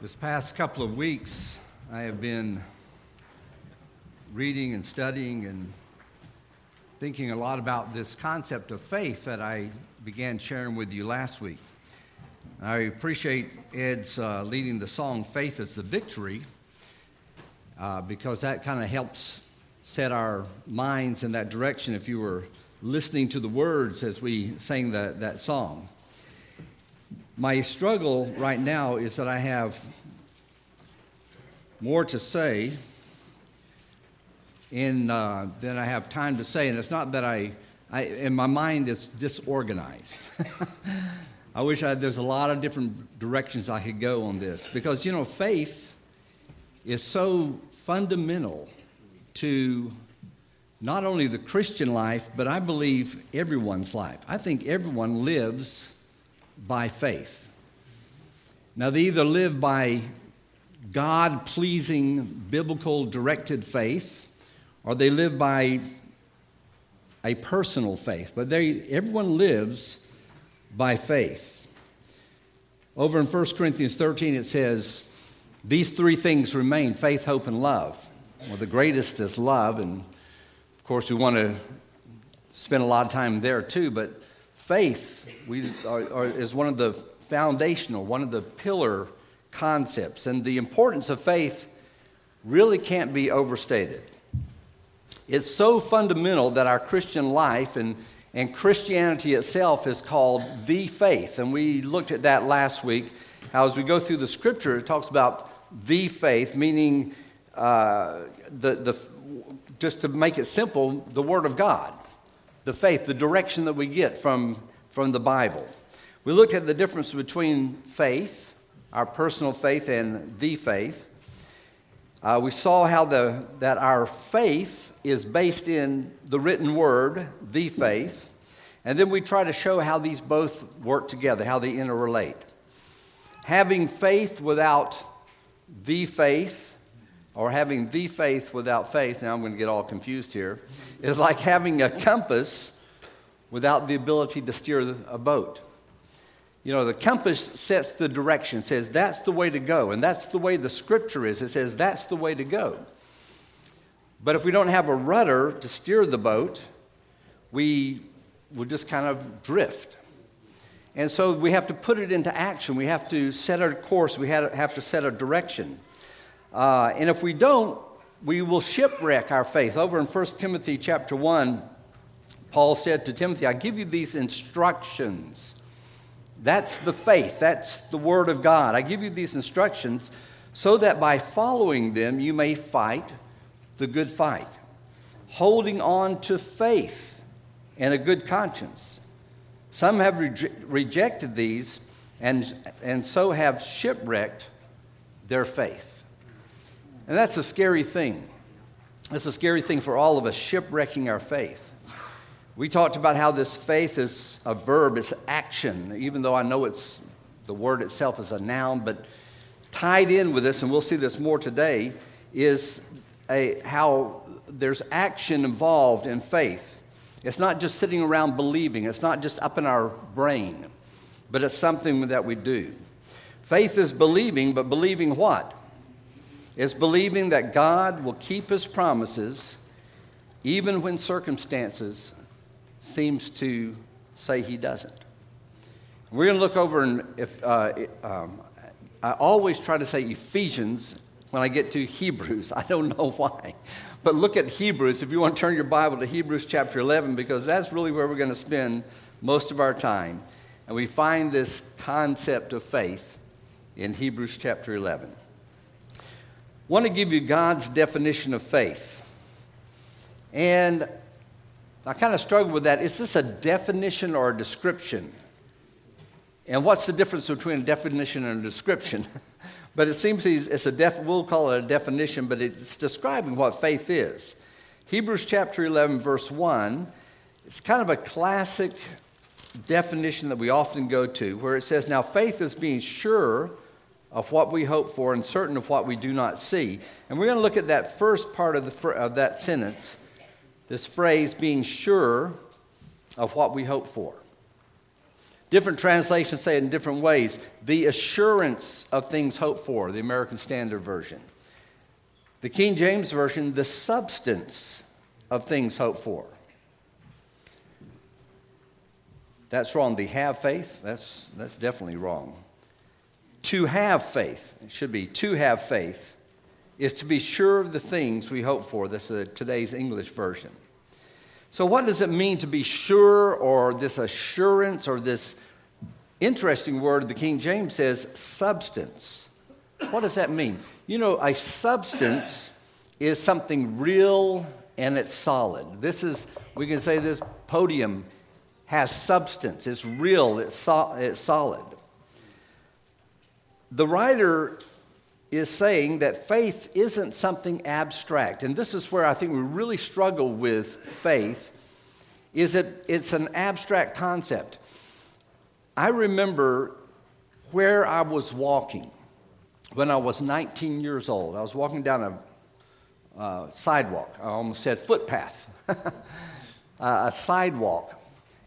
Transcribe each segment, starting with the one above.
This past couple of weeks, I have been reading and studying and thinking a lot about this concept of faith that I began sharing with you last week. I appreciate Ed's uh, leading the song Faith is the Victory uh, because that kind of helps set our minds in that direction if you were listening to the words as we sang that, that song. My struggle right now is that I have more to say in, uh, than I have time to say. And it's not that I, I in my mind, it's disorganized. I wish I, there's a lot of different directions I could go on this because, you know, faith is so fundamental to not only the Christian life, but I believe everyone's life. I think everyone lives by faith. Now, they either live by God pleasing, biblical directed faith, or they live by a personal faith. But they, everyone lives by faith. Over in 1 Corinthians 13, it says, These three things remain faith, hope, and love. Well, the greatest is love, and of course, we want to spend a lot of time there too, but faith we, are, are, is one of the foundational, one of the pillar concepts. And the importance of faith really can't be overstated. It's so fundamental that our Christian life and, and Christianity itself is called the faith. And we looked at that last week. How, as we go through the scripture, it talks about the faith, meaning uh, the, the, just to make it simple, the Word of God the faith, the direction that we get from, from the Bible. We looked at the difference between faith, our personal faith, and the faith. Uh, we saw how the, that our faith is based in the written word, the faith, and then we try to show how these both work together, how they interrelate. Having faith without the faith, or having the faith without faith, now I'm going to get all confused here, is like having a compass without the ability to steer a boat. You know, the compass sets the direction, says that's the way to go, and that's the way the scripture is. It says that's the way to go. But if we don't have a rudder to steer the boat, we will just kind of drift. And so we have to put it into action. We have to set our course. We have to set a direction. Uh, and if we don't, we will shipwreck our faith. Over in 1 Timothy chapter 1, Paul said to Timothy, I give you these instructions. That's the faith, that's the word of God. I give you these instructions so that by following them you may fight the good fight, holding on to faith and a good conscience. Some have re- rejected these and, and so have shipwrecked their faith. And that's a scary thing. That's a scary thing for all of us, shipwrecking our faith. We talked about how this faith is a verb, it's action, even though I know it's the word itself is a noun, but tied in with this, and we'll see this more today, is a, how there's action involved in faith. It's not just sitting around believing, it's not just up in our brain, but it's something that we do. Faith is believing, but believing what? Is believing that God will keep his promises even when circumstances seems to say he doesn't. We're going to look over and if uh, um, I always try to say Ephesians when I get to Hebrews. I don't know why. But look at Hebrews if you want to turn your Bible to Hebrews chapter 11 because that's really where we're going to spend most of our time. And we find this concept of faith in Hebrews chapter 11 want to give you God's definition of faith. And I kind of struggle with that. Is this a definition or a description? And what's the difference between a definition and a description? but it seems it's a def, we'll call it a definition, but it's describing what faith is. Hebrews chapter 11, verse 1, it's kind of a classic definition that we often go to where it says, Now faith is being sure of what we hope for and certain of what we do not see. And we're going to look at that first part of, the, of that sentence, this phrase being sure of what we hope for. Different translations say it in different ways. The assurance of things hoped for, the American Standard Version. The King James Version, the substance of things hoped for. That's wrong. The have faith, that's, that's definitely wrong. To have faith, it should be to have faith, is to be sure of the things we hope for. This is today's English version. So, what does it mean to be sure, or this assurance, or this interesting word the King James says, substance? What does that mean? You know, a substance is something real and it's solid. This is, we can say this podium has substance, it's real, it's, so, it's solid. The writer is saying that faith isn't something abstract. And this is where I think we really struggle with faith is that it's an abstract concept. I remember where I was walking when I was 19 years old. I was walking down a uh, sidewalk. I almost said footpath, uh, a sidewalk.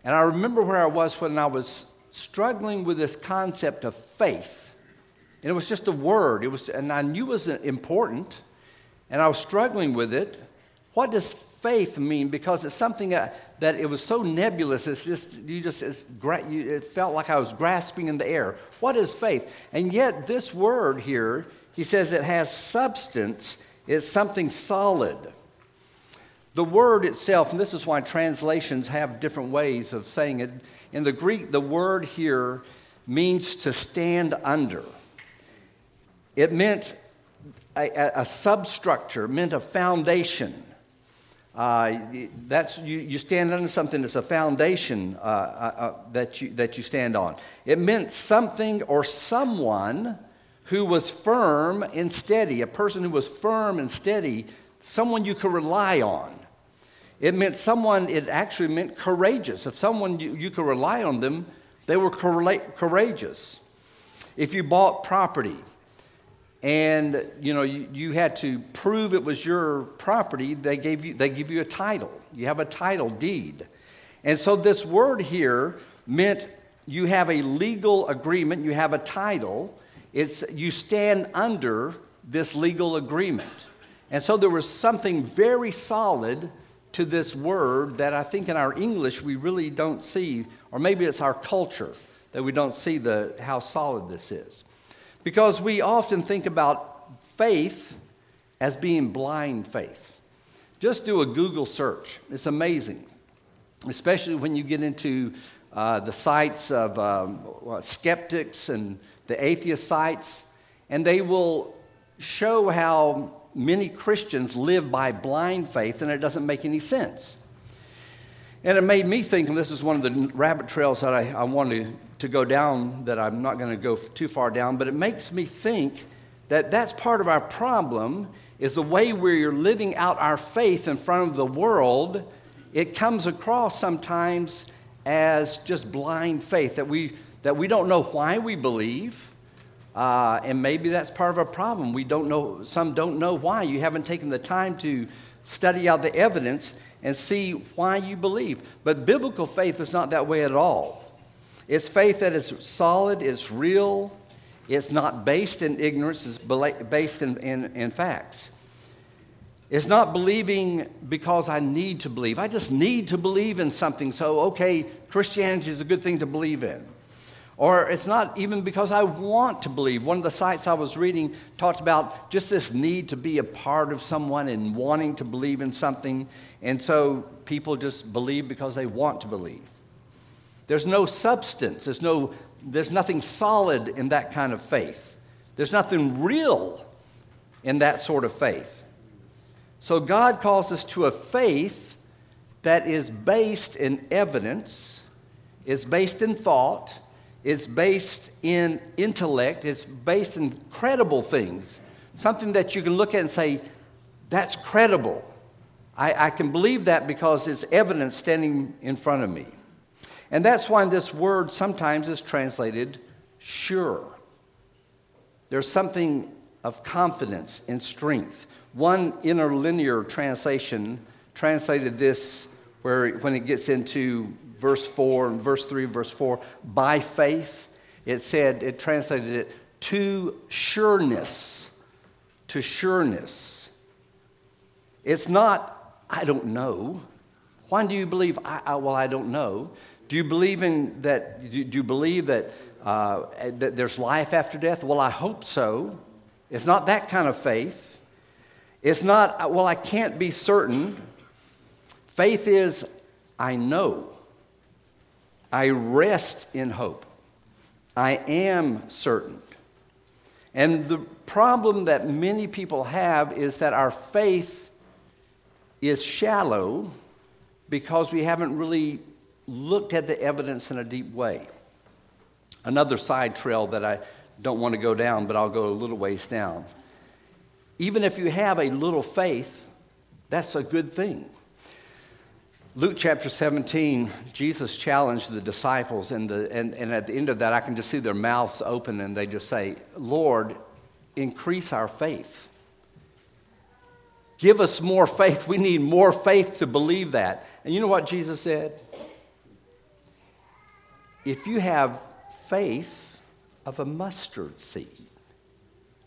And I remember where I was when I was struggling with this concept of faith. And it was just a word. It was, and I knew it was important, and I was struggling with it. What does faith mean? Because it's something that, that it was so nebulous. It's just you just it's, it felt like I was grasping in the air. What is faith? And yet this word here, he says it has substance. It's something solid. The word itself, and this is why translations have different ways of saying it. In the Greek, the word here means to stand under. It meant a, a, substructure, meant a foundation. Uh, that's, you, you stand under something that's a foundation uh, uh, uh, that, you, that you stand on. It meant something or someone who was firm and steady, a person who was firm and steady, someone you could rely on. It meant someone, it actually meant courageous. If someone you, you could rely on them, they were courageous. If you bought property and you know you, you had to prove it was your property, they gave you they give you a title. You have a title deed. And so this word here meant you have a legal agreement, you have a title. It's you stand under this legal agreement. And so there was something very solid to this word that I think in our English we really don't see, or maybe it's our culture that we don't see the, how solid this is. Because we often think about faith as being blind faith. Just do a Google search, it's amazing, especially when you get into uh, the sites of um, skeptics and the atheist sites, and they will show how many Christians live by blind faith, and it doesn't make any sense. And it made me think, and this is one of the rabbit trails that I, I wanted to go down that I'm not going to go too far down, but it makes me think that that's part of our problem is the way we're living out our faith in front of the world. It comes across sometimes as just blind faith that we, that we don't know why we believe uh, and maybe that's part of a problem. We don't know, some don't know why. You haven't taken the time to study out the evidence and see why you believe. But biblical faith is not that way at all. It's faith that is solid, it's real, it's not based in ignorance, it's based in, in, in facts. It's not believing because I need to believe. I just need to believe in something, so okay, Christianity is a good thing to believe in. Or it's not even because I want to believe. One of the sites I was reading talked about just this need to be a part of someone and wanting to believe in something. And so people just believe because they want to believe. There's no substance, there's, no, there's nothing solid in that kind of faith. There's nothing real in that sort of faith. So God calls us to a faith that is based in evidence, is based in thought, it's based in intellect, it's based in credible things, something that you can look at and say, that's credible. I, I can believe that because it's evidence standing in front of me. And that's why this word sometimes is translated sure. There's something of confidence and strength. One interlinear translation translated this where when it gets into verse 4 and verse 3, verse 4, by faith, it said, it translated it to sureness. To sureness. It's not, I don't know. Why do you believe, I, I, well, I don't know? Do you believe in that, do you believe that, uh, that there's life after death? Well, I hope so. It's not that kind of faith. It's not, well, I can't be certain. Faith is, I know. I rest in hope. I am certain. And the problem that many people have is that our faith is shallow because we haven't really looked at the evidence in a deep way. Another side trail that I don't want to go down, but I'll go a little ways down. Even if you have a little faith, that's a good thing. Luke chapter 17, Jesus challenged the disciples, and, the, and, and at the end of that, I can just see their mouths open and they just say, Lord, increase our faith. Give us more faith. We need more faith to believe that. And you know what Jesus said? If you have faith of a mustard seed,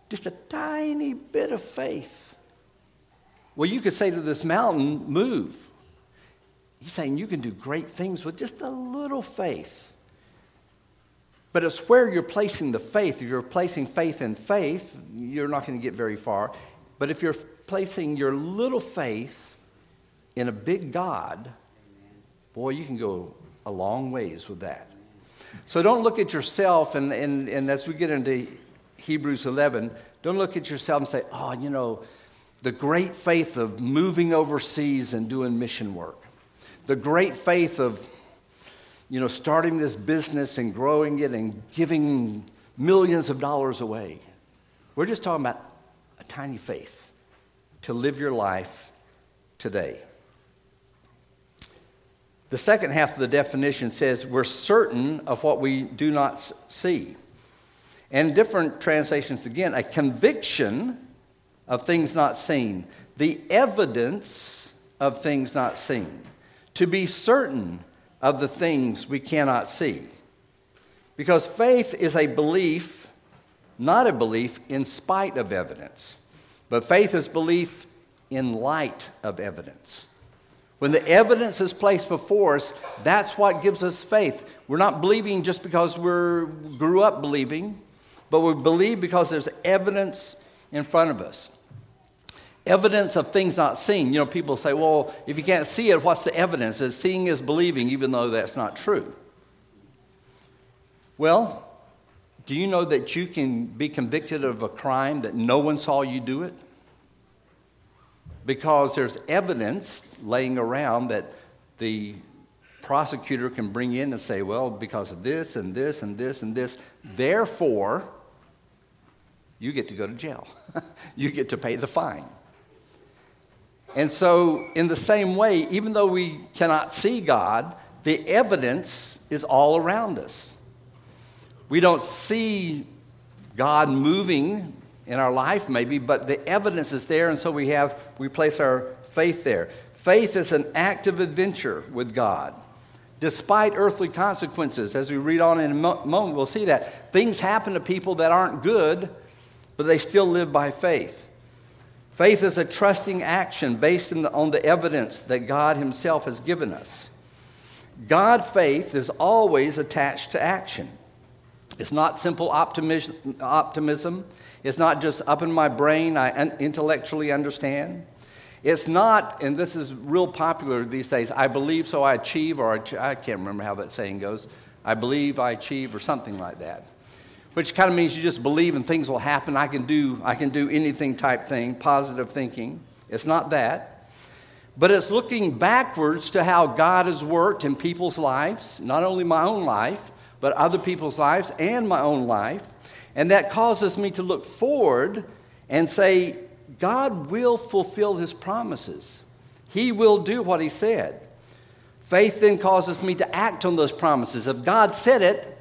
just a tiny bit of faith, well, you could say to this mountain, move He's saying you can do great things with just a little faith. But it's where you're placing the faith. If you're placing faith in faith, you're not going to get very far. But if you're placing your little faith in a big God, boy, you can go a long ways with that. So don't look at yourself, and, and, and as we get into Hebrews 11, don't look at yourself and say, oh, you know, the great faith of moving overseas and doing mission work the great faith of, you know, starting this business and growing it and giving millions of dollars away. We're just talking about a tiny faith to live your life today. The second half of the definition says we're certain of what we do not see. And different translations again, a conviction of things not seen, the evidence of things not seen to be certain of the things we cannot see. Because faith is a belief, not a belief in spite of evidence, but faith is belief in light of evidence. When the evidence is placed before us, that's what gives us faith. We're not believing just because we grew up believing, but we believe because there's evidence in front of us evidence of things not seen. You know, people say, well, if you can't see it, what's the evidence? That seeing is believing, even though that's not true. Well, do you know that you can be convicted of a crime that no one saw you do it? Because there's evidence laying around that the prosecutor can bring in and say, well, because of this and this and this and this, therefore, you get to go to jail. you get to pay the fine. And so, in the same way, even though we cannot see God, the evidence is all around us. We don't see God moving in our life, maybe, but the evidence is there, and so we have we place our faith there. Faith is an active adventure with God. Despite earthly consequences, as we read on in a moment, we'll see that things happen to people that aren't good, but they still live by faith. Faith is a trusting action based the, on the evidence that God Himself has given us. God faith is always attached to action. It's not simple optimism, optimism. It's not just up in my brain, I intellectually understand. It's not, and this is real popular these days, I believe so I achieve, or I can't remember how that saying goes. I believe I achieve, or something like that which kind of means you just believe and things will happen. I can do, I can do anything type thing, positive thinking. It's not that. But it's looking backwards to how God has worked in people's lives, not only my own life, but other people's lives and my own life. And that causes me to look forward and say, God will fulfill his promises. He will do what he said. Faith then causes me to act on those promises. If God said it,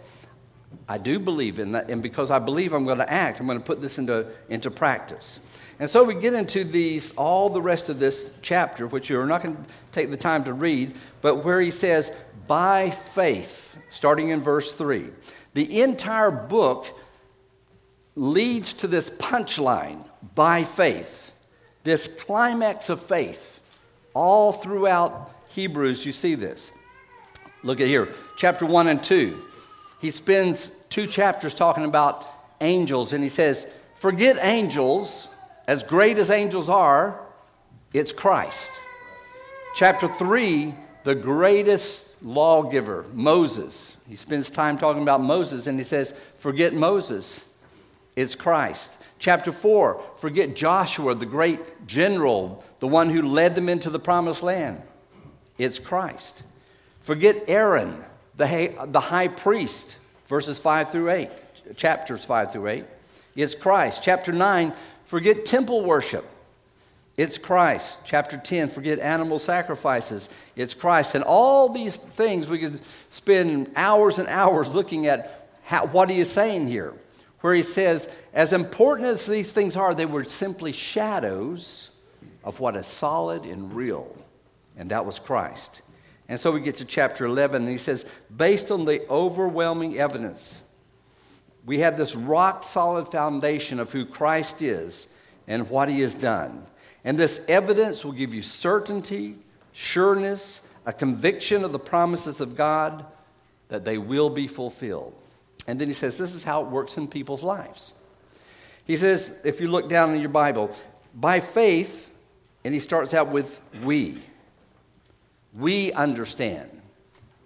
I do believe in that, and because I believe I'm going to act, I'm going to put this into, into practice. And so we get into these, all the rest of this chapter, which you're not going to take the time to read, but where he says, by faith, starting in verse 3. The entire book leads to this punchline by faith, this climax of faith. All throughout Hebrews, you see this. Look at here, chapter 1 and 2. He spends two chapters talking about angels, and he says, Forget angels, as great as angels are, it's Christ. Chapter 3, the greatest lawgiver, Moses. He spends time talking about Moses, and he says, Forget Moses, it's Christ. Chapter 4, forget Joshua, the great general, the one who led them into the promised land. It's Christ. Forget Aaron, the, the high priest, verses 5 through 8, chapters 5 through 8. It's Christ. Chapter 9, forget temple worship. It's Christ. Chapter 10, forget animal sacrifices. It's Christ. And all these things, we could spend hours and hours looking at how, what he is saying here, where he says, as important as these things are, they were simply shadows of what is solid and real. And that was Christ. And so we get to chapter 11, and he says, based on the overwhelming evidence, we have this rock solid foundation of who Christ is and what he has done. And this evidence will give you certainty, sureness, a conviction of the promises of God that they will be fulfilled. And then he says, this is how it works in people's lives. He says, if you look down in your Bible, by faith, and he starts out with we. We understand.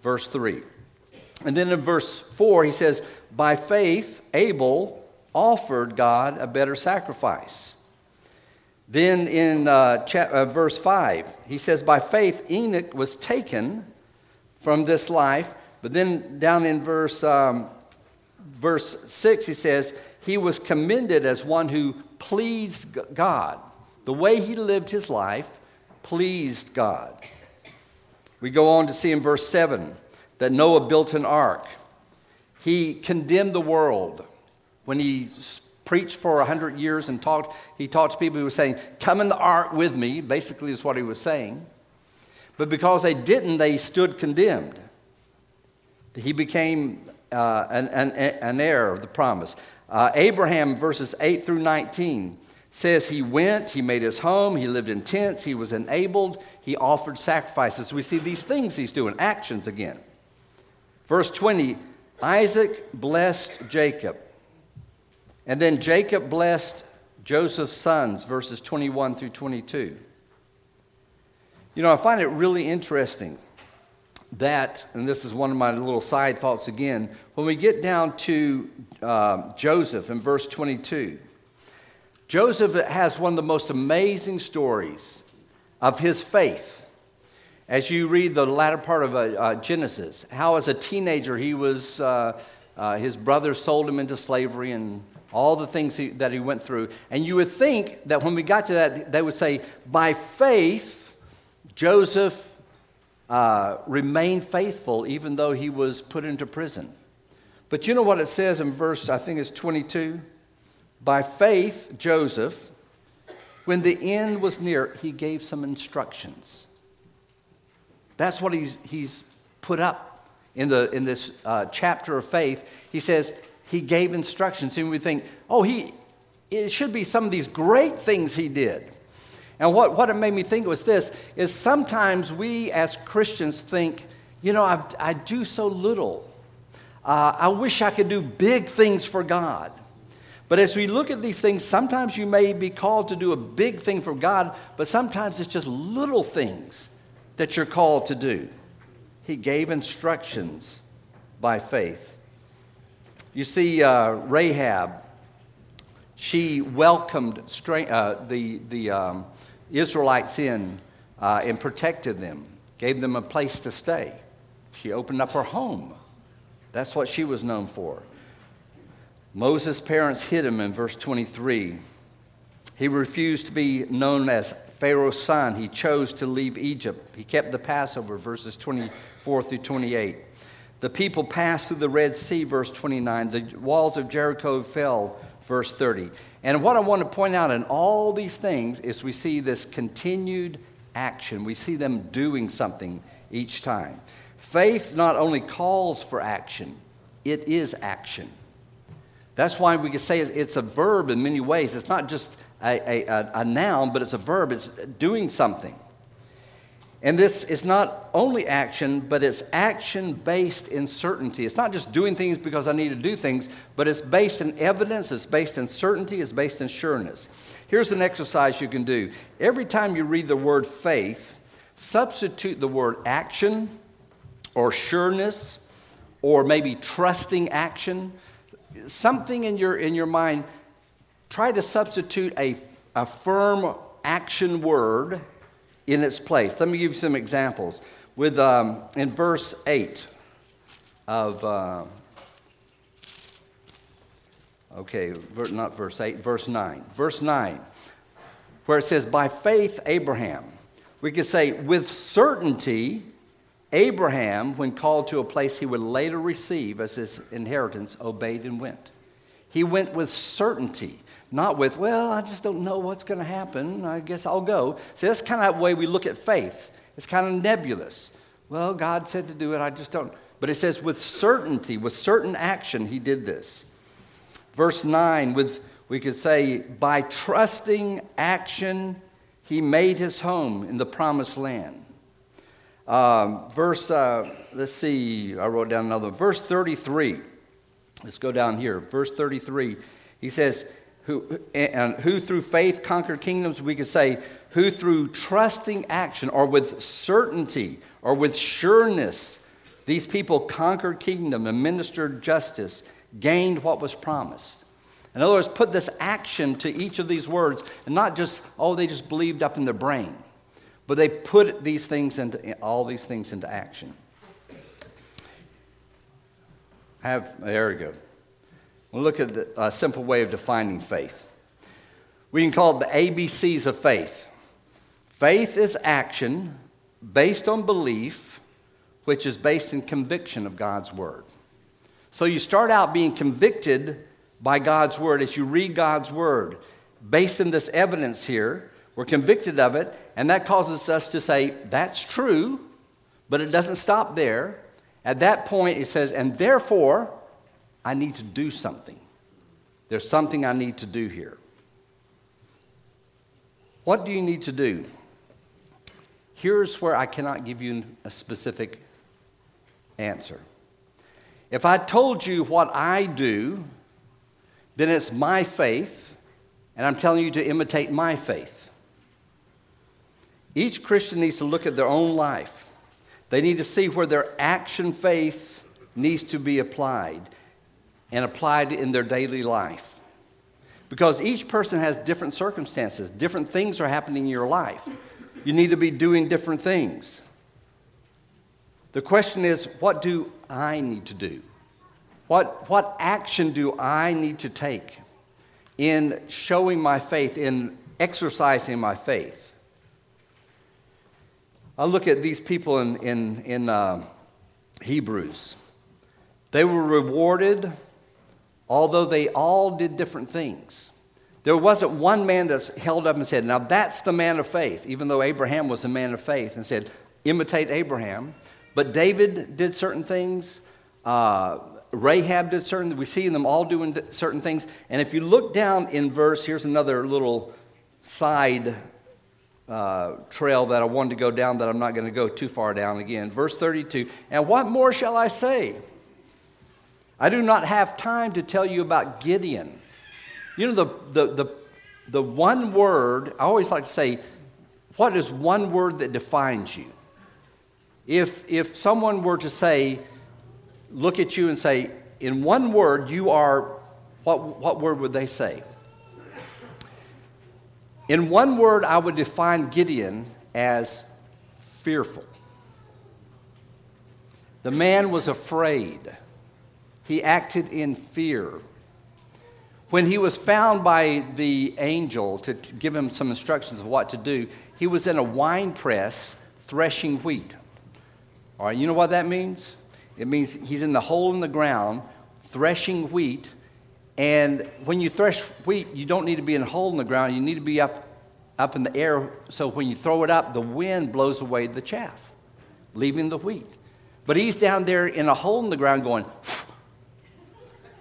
Verse 3. And then in verse 4, he says, By faith, Abel offered God a better sacrifice. Then in uh, uh, verse 5, he says, By faith, Enoch was taken from this life. But then down in verse, um, verse 6, he says, He was commended as one who pleased God. The way he lived his life pleased God. We go on to see in verse 7 that Noah built an ark. He condemned the world when he preached for 100 years and talked. He talked to people who were saying, Come in the ark with me, basically, is what he was saying. But because they didn't, they stood condemned. He became uh, an, an, an, heir of the promise. Uh, Abraham, verses 8 through 19, says he went, he made his home, he lived in tents, he was enabled, he offered sacrifices. We see these things he's doing, actions again. Verse 20 Isaac blessed Jacob. And then Jacob blessed Joseph's sons, verses 21 through 22. You know, I find it really interesting that, and this is one of my little side thoughts again, when we get down to uh, Joseph in verse 22, Joseph has one of the most amazing stories of his faith. As you read the latter part of uh, uh, Genesis, how as a teenager he was, uh, uh, his brothers sold him into slavery and all the things he, that he went through. And you would think that when we got to that, they would say, by faith, Joseph uh, remained faithful even though he was put into prison. But you know what it says in verse, I think it's 22? By faith, Joseph, when the end was near, he gave some instructions. That's what he's, he's put up in, the, in this uh, chapter of faith. He says, he gave instructions. And we think, oh, he, it should be some of these great things he did. And what, what it made me think was this, is sometimes we as Christians think, you know, I, I do so little. Uh, I wish I could do big things for God. But as we look at these things, sometimes you may be called to do a big thing for God, but sometimes it's just little things that you're called to do. He gave instructions by faith. You see, uh, Rahab, she welcomed uh, the, the um, Israelites in uh, and protected them, gave them a place to stay. She opened up her home. That's what she was known for. Moses' parents hid him in verse 23. He refused to be known as Pharaoh's son. He chose to leave Egypt. He kept the Passover, verses 24 through 28. The people passed through the Red Sea, verse 29. The walls of Jericho fell, verse 30. And what I want to point out in all these things is we see this continued action. We see them doing something each time. Faith not only calls for action, it is action. That's why we can say it's a verb in many ways. It's not just a, a, a noun, but it's a verb. It's doing something. And this is not only action, but it's action based in certainty. It's not just doing things because I need to do things, but it's based in evidence, it's based in certainty, it's based in sureness. Here's an exercise you can do. Every time you read the word faith, substitute the word action or sureness or maybe trusting action. Something in your, in your mind, try to substitute a, a firm action word in its place. Let me give you some examples. With um, in verse eight of uh, okay, not verse eight, verse nine. Verse nine, where it says, "By faith Abraham." We could say, with certainty, Abraham, when called to a place he would later receive as his inheritance, obeyed and went. He went with certainty. Not with, well, I just don't know what's going to happen. I guess I'll go. See, that's kind of the way we look at faith. It's kind of nebulous. Well, God said to do it, I just don't. But it says with certainty, with certain action, he did this. Verse 9, with we could say, by trusting action, he made his home in the promised land. Um, verse, uh, let's see, I wrote down another. Verse 33. Let's go down here. Verse 33. He says, who, and who through faith conquered kingdoms, we could say, who through trusting action or with certainty or with sureness, these people conquered kingdom, administered justice, gained what was promised. In other words, put this action to each of these words, and not just, oh, they just believed up in their brain, but they put these things into all these things into action. Have there we go. We'll look at a simple way of defining faith. We can call it the ABCs of faith. Faith is action based on belief, which is based in conviction of God's Word. So you start out being convicted by God's Word as you read God's Word. Based in this evidence here, we're convicted of it, and that causes us to say, that's true, but it doesn't stop there. At that point, it says, and therefore, I need to do something. There's something I need to do here. What do you need to do? Here's where I cannot give you a specific answer. If I told you what I do, then it's my faith, and I'm telling you to imitate my faith. Each Christian needs to look at their own life. They need to see where their action faith needs to be applied and applied in their daily life. Because each person has different circumstances, different things are happening in your life. You need to be doing different things. The question is, what do I need to do? What, what action do I need to take in showing my faith, in exercising my faith? I look at these people in, in, in uh, Hebrews. They were rewarded although they all did different things. There wasn't one man that's held up and said, Now that's the man of faith, even though Abraham was a man of faith, and said, Imitate Abraham. But David did certain things. Uh, Rahab did certain We see them all doing certain things. And if you look down in verse, here's another little side uh, trail that I wanted to go down that I'm not going to go too far down again. Verse 32 And what more shall I say? I do not have time to tell you about Gideon. You know, the, the, the, the one word, I always like to say, what is one word that defines you? If, if someone were to say, look at you and say, in one word, you are, what, what word would they say? In one word, I would define Gideon as fearful. The man was afraid. He acted in fear. When he was found by the angel to, to give him some instructions of what to do, he was in a wine press threshing wheat. All right, you know what that means? It means he's in the hole in the ground threshing wheat. And when you thresh wheat, you don't need to be in a hole in the ground. You need to be up, up in the air. So when you throw it up, the wind blows away the chaff, leaving the wheat. But he's down there in a hole in the ground going,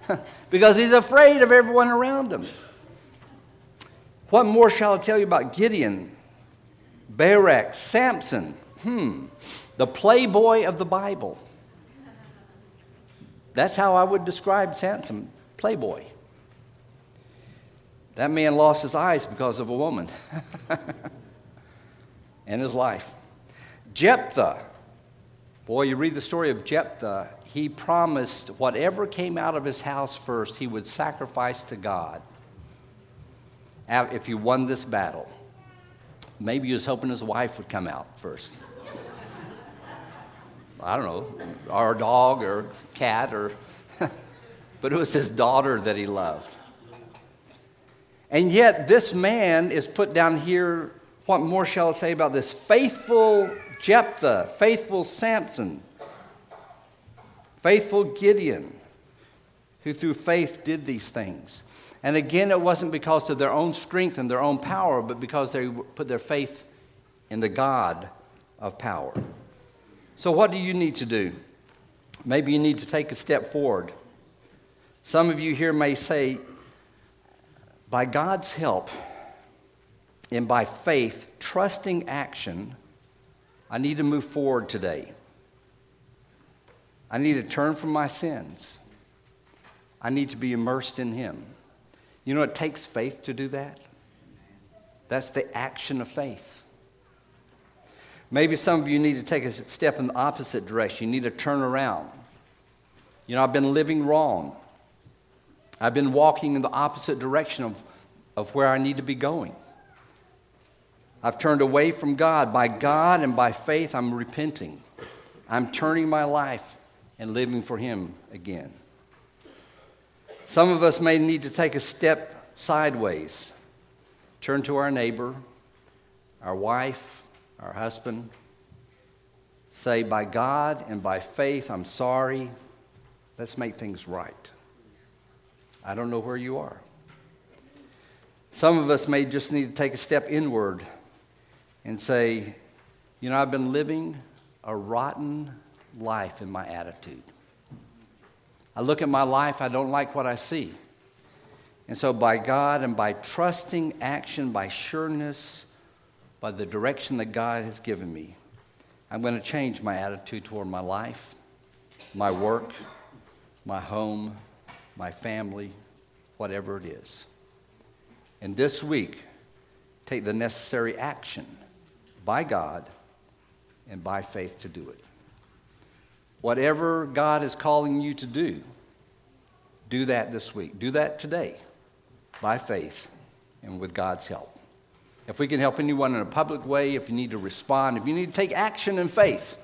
because he's afraid of everyone around him. What more shall I tell you about Gideon, Barak, Samson? Hmm, the playboy of the Bible. That's how I would describe Samson, playboy. That man lost his eyes because of a woman and his life. Jephthah, boy, you read the story of Jephthah, he promised whatever came out of his house first, he would sacrifice to God if he won this battle. Maybe he was hoping his wife would come out first. I don't know, a dog or cat or, but it was his daughter that he loved. And yet, this man is put down here. What more shall I say about this? Faithful Jephthah, faithful Samson, faithful Gideon, who through faith did these things. And again, it wasn't because of their own strength and their own power, but because they put their faith in the God of power. So, what do you need to do? Maybe you need to take a step forward. Some of you here may say, by God's help and by faith, trusting action, I need to move forward today. I need to turn from my sins. I need to be immersed in Him. You know, it takes faith to do that. That's the action of faith. Maybe some of you need to take a step in the opposite direction. You need to turn around. You know, I've been living wrong. I've been walking in the opposite direction of, of where I need to be going. I've turned away from God. By God and by faith, I'm repenting. I'm turning my life and living for Him again. Some of us may need to take a step sideways, turn to our neighbor, our wife, our husband, say, By God and by faith, I'm sorry. Let's make things right. I don't know where you are. Some of us may just need to take a step inward and say, You know, I've been living a rotten life in my attitude. I look at my life, I don't like what I see. And so, by God and by trusting action, by sureness, by the direction that God has given me, I'm going to change my attitude toward my life, my work, my home, my family, whatever it is. And this week, take the necessary action by God and by faith to do it. Whatever God is calling you to do, do that this week. Do that today by faith and with God's help. If we can help anyone in a public way, if you need to respond, if you need to take action in faith,